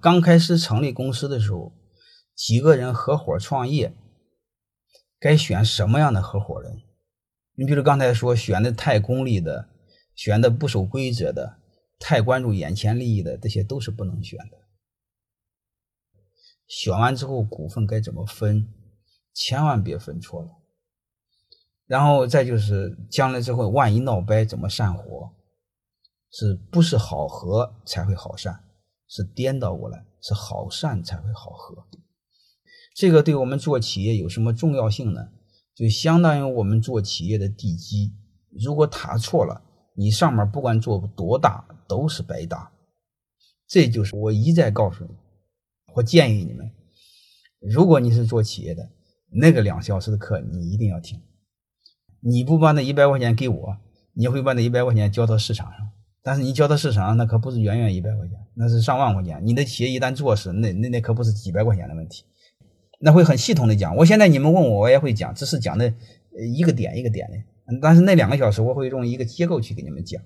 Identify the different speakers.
Speaker 1: 刚开始成立公司的时候，几个人合伙创业，该选什么样的合伙人？你比如刚才说选的太功利的，选的不守规则的，太关注眼前利益的，这些都是不能选的。选完之后，股份该怎么分？千万别分错了。然后再就是将来之后，万一闹掰，怎么散伙？是不是好合才会好散？是颠倒过来，是好善才会好合。这个对我们做企业有什么重要性呢？就相当于我们做企业的地基，如果塔错了，你上面不管做多大都是白搭。这就是我一再告诉你，我建议你们，如果你是做企业的，那个两小时的课你一定要听。你不把那一百块钱给我，你会把那一百块钱交到市场上。但是你交的市场，那可不是远远一百块钱，那是上万块钱。你的企业一旦做实，那那那可不是几百块钱的问题，那会很系统的讲。我现在你们问我，我也会讲，只是讲的一个点一个点的。但是那两个小时，我会用一个结构去给你们讲。